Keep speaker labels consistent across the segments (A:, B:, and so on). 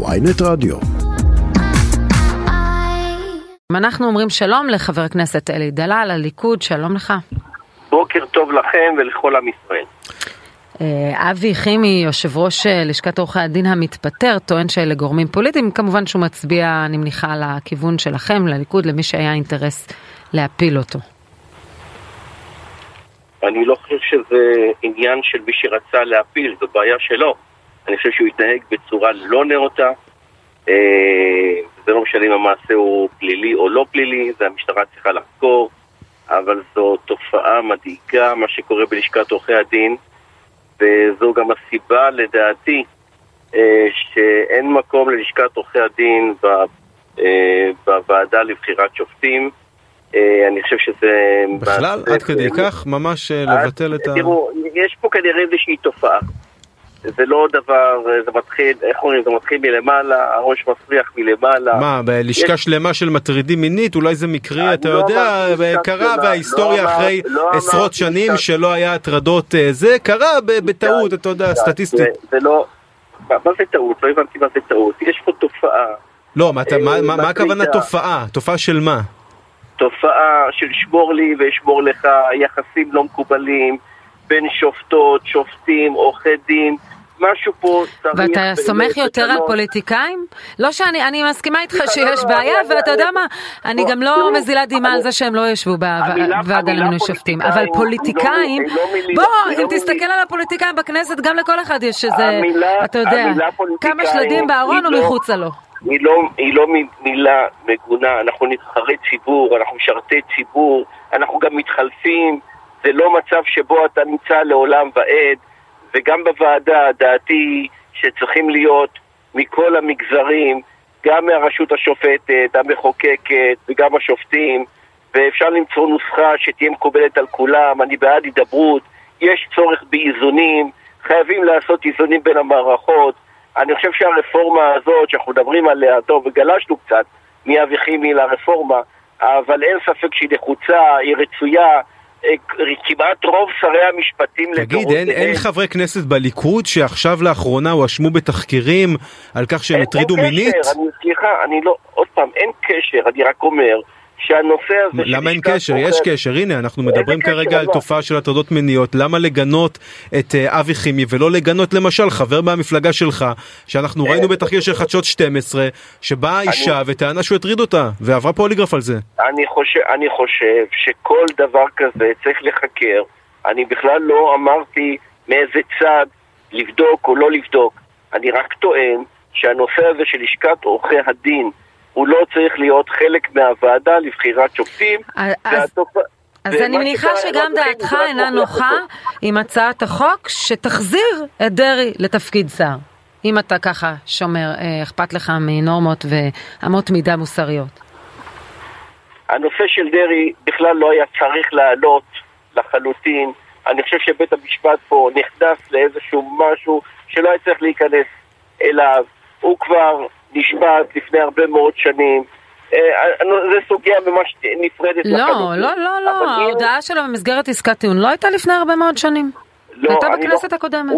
A: ויינט רדיו.
B: אנחנו אומרים שלום לחבר הכנסת אלי דלל, הליכוד, שלום לך.
C: בוקר טוב לכם ולכל עם ישראל.
B: אה, אבי חימי, יושב ראש אה, לשכת עורכי הדין המתפטר, טוען שאלה גורמים פוליטיים, כמובן שהוא מצביע, אני מניחה, לכיוון שלכם, לליכוד, למי שהיה אינטרס להפיל אותו.
C: אני לא חושב שזה עניין של מי שרצה להפיל, זו בעיה שלו. אני חושב שהוא התנהג בצורה לא נאותה. אה, זה לא משנה אם המעשה הוא פלילי או לא פלילי, זה המשטרה צריכה לחקור, אבל זו תופעה מדאיגה, מה שקורה בלשכת עורכי הדין, וזו גם הסיבה, לדעתי, אה, שאין מקום ללשכת עורכי הדין אה, בוועדה לבחירת שופטים. אני חושב שזה...
D: בכלל? עד כדי כך? ממש לבטל את ה...
C: תראו, יש פה כנראה איזושהי תופעה. זה לא דבר, זה מתחיל, איך אומרים, זה מתחיל מלמעלה, הראש מסריח מלמעלה.
D: מה, בלשכה יש... שלמה של מטרידים מינית, אולי זה מקרי, אתה לא יודע, קרה בהיסטוריה לא אחרי לא עשרות שנים שלא היה הטרדות אה, זה, קרה בטעות, אתה יודע, סטטיסטית. זה,
C: זה לא, מה, מה זה טעות? לא הבנתי מה זה טעות. יש פה תופעה.
D: לא, מה, מה, מה, מה הכוונה תופעה? תופעה של מה?
C: תופעה של שמור לי ואשמור לך, יחסים לא מקובלים בין שופטות, שופטים, עורכי דין. משהו פה
B: צריך... ואתה סומך יותר על פוליטיקאים? לא שאני, אני מסכימה איתך שיש בעיה, ואתה יודע מה, אני גם לא מזילה דמעה על זה שהם לא ישבו בוועדה למינוי שופטים, אבל לא- פוליטיקאים, בוא, אם לא תסתכל על הפוליטיקאים בכנסת, גם לכל אחד יש איזה, אתה יודע, כמה שלדים בארון
C: לא-
B: ומחוצה לו.
C: היא לא, היא לא מילה מגונה, אנחנו נבחרי ציבור, אנחנו משרתי ציבור, אנחנו גם מתחלפים, זה לא מצב שבו אתה נמצא לעולם ועד. וגם בוועדה דעתי שצריכים להיות מכל המגזרים, גם מהרשות השופטת, המחוקקת וגם השופטים, ואפשר למצוא נוסחה שתהיה מקובלת על כולם, אני בעד הידברות, יש צורך באיזונים, חייבים לעשות איזונים בין המערכות. אני חושב שהרפורמה הזאת שאנחנו מדברים עליה, טוב, וגלשנו קצת מאבי חימי לרפורמה, אבל אין ספק שהיא נחוצה, היא רצויה, כמעט רוב שרי המשפטים
D: תגיד, אין, אין חברי כנסת בליכוד שעכשיו לאחרונה הואשמו בתחקירים על כך שהם הטרידו מינית?
C: אני, סליחה, אני לא, עוד פעם, אין קשר, אני רק אומר שהנושא הזה...
D: למה אין קשר? יש קשר, הנה, אנחנו מדברים כרגע על תופעה של הטרדות מיניות, למה לגנות את uh, אבי חימי ולא לגנות למשל חבר מהמפלגה שלך, שאנחנו ראינו בתחקיר של חדשות 12, שבאה אישה וטענה שהוא הטריד אותה, ועברה פוליגרף על זה.
C: אני חושב שכל דבר כזה צריך לחקר, אני בכלל לא אמרתי מאיזה צד לבדוק או לא לבדוק, אני רק טוען שהנושא הזה של לשכת עורכי הדין הוא לא צריך להיות חלק מהוועדה לבחירת שופטים.
B: אז... אז אני מניחה שגם דעתך אינה נוחה עם הצעת החוק שתחזיר את דרעי לתפקיד שר. אם אתה ככה שומר, אה, אכפת לך מנורמות ואמות מידה מוסריות.
C: הנושא של דרעי בכלל לא היה צריך לעלות לחלוטין. אני חושב שבית המשפט פה נכנס לאיזשהו משהו שלא היה צריך להיכנס אליו. הוא כבר נשפט לפני הרבה מאוד שנים. אה, זה סוגיה ממש נפרדת
B: לא, לא, לא, לא, ההודעה שלו במסגרת עסקת טיעון לא הייתה לפני הרבה מאוד שנים. לא, הייתה לא- בכנסת הקודמת.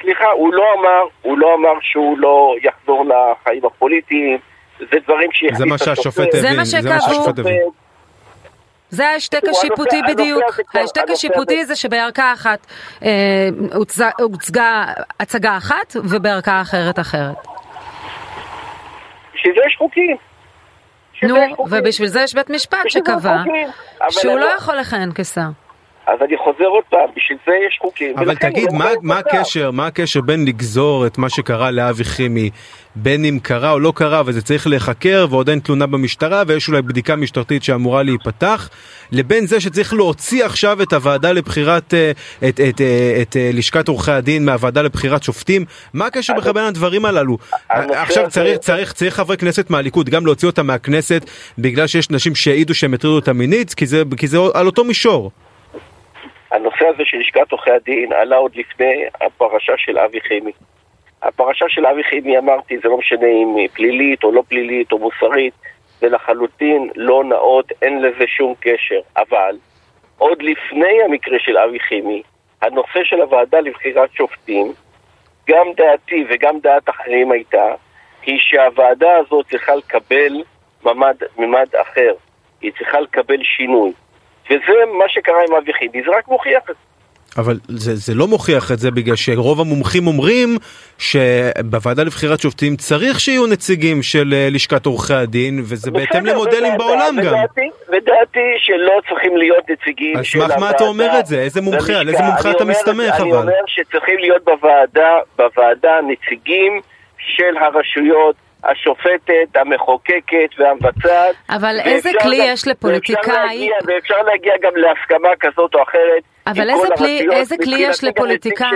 C: סליחה, הוא לא אמר, הוא לא אמר שהוא לא יחזור לחיים הפוליטיים, זה דברים
D: שיחליט זה מה שהשופט הבין,
B: זה מה שהשופט הבין. זה ההשתק השיפוטי בדיוק, ההשתק השיפוטי זה שבערכה אחת אה, הוצגה הצגה אחת ובערכה אחרת אחרת.
C: בשביל זה יש חוקים.
B: נו, ובשביל זה יש בית משפט שקבע שהוא לא יכול לכהן כשר.
C: אז אני חוזר עוד פעם, בשביל זה יש חוקים.
D: אבל תגיד, מה, מה הקשר, מה הקשר בין לגזור את מה שקרה לאבי חימי, בין אם קרה או לא קרה, וזה צריך להיחקר, ועוד אין תלונה במשטרה, ויש אולי בדיקה משטרתית שאמורה להיפתח, לבין זה שצריך להוציא עכשיו את הוועדה לבחירת, אה, את, את, את, אה, את אה, לשכת עורכי הדין מהוועדה לבחירת שופטים? מה הקשר בכלל בין הדברים הללו? עכשיו צריך, צריך, צריך חברי כנסת מהליכוד גם להוציא אותם מהכנסת, בגלל שיש נשים שהעידו שהם הטרידו אותה מינית, כי זה, כי זה על אותו מישור.
C: הנושא הזה של לשכת עורכי הדין עלה עוד לפני הפרשה של אבי חימי. הפרשה של אבי חימי, אמרתי, זה לא משנה אם היא פלילית או לא פלילית או מוסרית, זה לחלוטין לא נאות, אין לזה שום קשר. אבל עוד לפני המקרה של אבי חימי, הנושא של הוועדה לבחירת שופטים, גם דעתי וגם דעת אחרים הייתה היא שהוועדה הזאת צריכה לקבל ממד, ממד אחר. היא צריכה לקבל שינוי. וזה מה שקרה עם אבי חימי, זה רק מוכיח את זה.
D: אבל זה, זה לא מוכיח את זה בגלל שרוב המומחים אומרים שבוועדה לבחירת שופטים צריך שיהיו נציגים של אה, לשכת עורכי הדין וזה בסדר, בהתאם למודלים בעולם ודעתי,
C: גם. ודעתי שלא צריכים להיות נציגים
D: של הוועדה. על סמך מה אתה אומר את זה? איזה מומחה? על איזה מומחה אתה מסתמך אבל?
C: אני אומר שצריכים להיות בוועדה, בוועדה נציגים של הרשויות השופטת, המחוקקת והמבצעת.
B: אבל איזה כלי יש לפוליטיקאי?
C: ואפשר להגיע גם להסכמה כזאת או אחרת
B: אבל איזה כלי, איזה כלי יש לפוליטיקאי?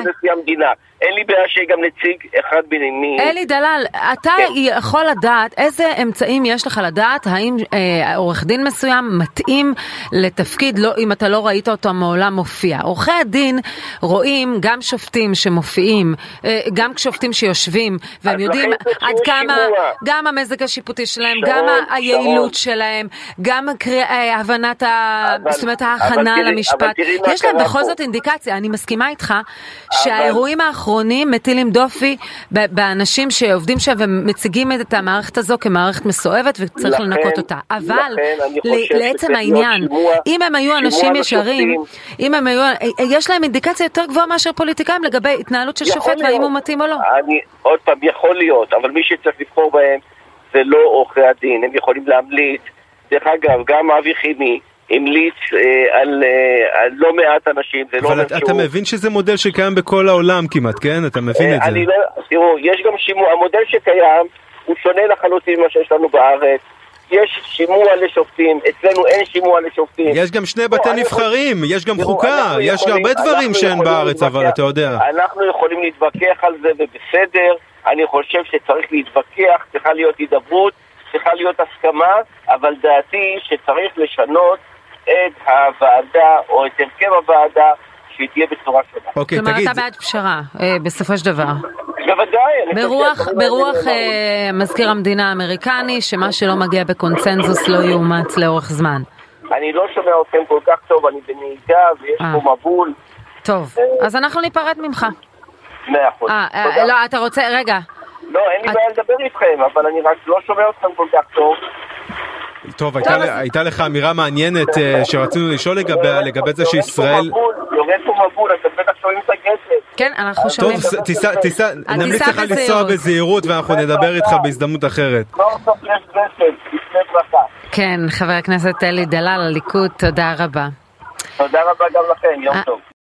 C: אין לי בעיה שיהיה גם נציג אחד בנימי.
B: אלי דלל, אתה כן. יכול לדעת איזה אמצעים יש לך לדעת האם אה, עורך דין מסוים מתאים לתפקיד, לא, אם אתה לא ראית אותו מעולם מופיע. עורכי הדין רואים גם שופטים שמופיעים, אה, גם שופטים שיושבים, והם יודעים עד כמה, שימוע. גם המזג השיפוטי שלהם, שרון, גם היעילות. שלהם, גם קריא, אה, הבנת, ה... אבל, זאת אומרת ההכנה למשפט. יש להם בכל זאת אינדיקציה, אני מסכימה איתך שהאירועים האחרונים מטילים דופי באנשים שעובדים שם ומציגים את המערכת הזו כמערכת מסואבת וצריך לנקות אותה. אבל לעצם העניין, אם הם היו אנשים ישרים, אם הם היו, יש להם אינדיקציה יותר גבוהה מאשר פוליטיקאים לגבי התנהלות של שופט והאם הוא מתאים או לא.
C: עוד פעם, יכול להיות, אבל מי שצריך לבחור בהם זה לא עורכי הדין, הם יכולים להמליץ. דרך אגב, גם אבי חימי, המליץ אה, על, אה, על לא מעט אנשים,
D: זה לא אבל אתה, אתה מבין שזה מודל שקיים בכל העולם כמעט, כן? אתה מבין אה, את זה.
C: לא, תראו, יש גם שימוע, המודל שקיים הוא שונה לחלוטין ממה שיש לנו בארץ. יש שימוע לשופטים, אצלנו אין שימוע לשופטים.
D: יש גם שני בתי לא, נבחרים, יכול... יש גם תראו, חוקה, יש יכולים, הרבה דברים שאין בארץ, להתווכח, אבל אתה יודע.
C: אנחנו יכולים להתווכח על זה, ובסדר. אני חושב שצריך להתווכח, צריכה להיות הידברות, צריכה להיות הסכמה, אבל דעתי שצריך לשנות את הוועדה או את הרכב הוועדה שהיא תהיה בצורה שונה.
B: אוקיי, כלומר, תגיד... אתה בעד פשרה, אה, בסופו של דבר.
C: בוודאי.
B: ברוח, ברוח אה, מזכיר המדינה האמריקני, שמה שלא מגיע בקונצנזוס לא יאומץ לאורך זמן.
C: אני לא שומע אתכם כל כך טוב, אני בנהיגה ויש 아. אה. פה מבול.
B: טוב. אז אנחנו ניפרד ממך.
C: מאה אחוז.
B: אה, לא, אתה רוצה, רגע.
C: לא, אין לי בעיה לדבר איתכם, אבל אני רק לא שומע אתכם כל כך טוב.
D: טוב, הייתה, הייתה לך אמירה מעניינת אה, שרצינו לשאול לגביה, לגבי זה שישראל...
C: יורד פה מבול, אתם בטח שומעים את הגשם.
B: כן, אנחנו שומעים.
D: טוב, תיסע, תיסע, נמליץ לך לנסוע בזהירות ואנחנו נדבר איתך בהזדמנות אחרת.
B: כן, חבר הכנסת אלי דלל, הליכוד, תודה רבה.
C: תודה רבה גם לכם, יום טוב.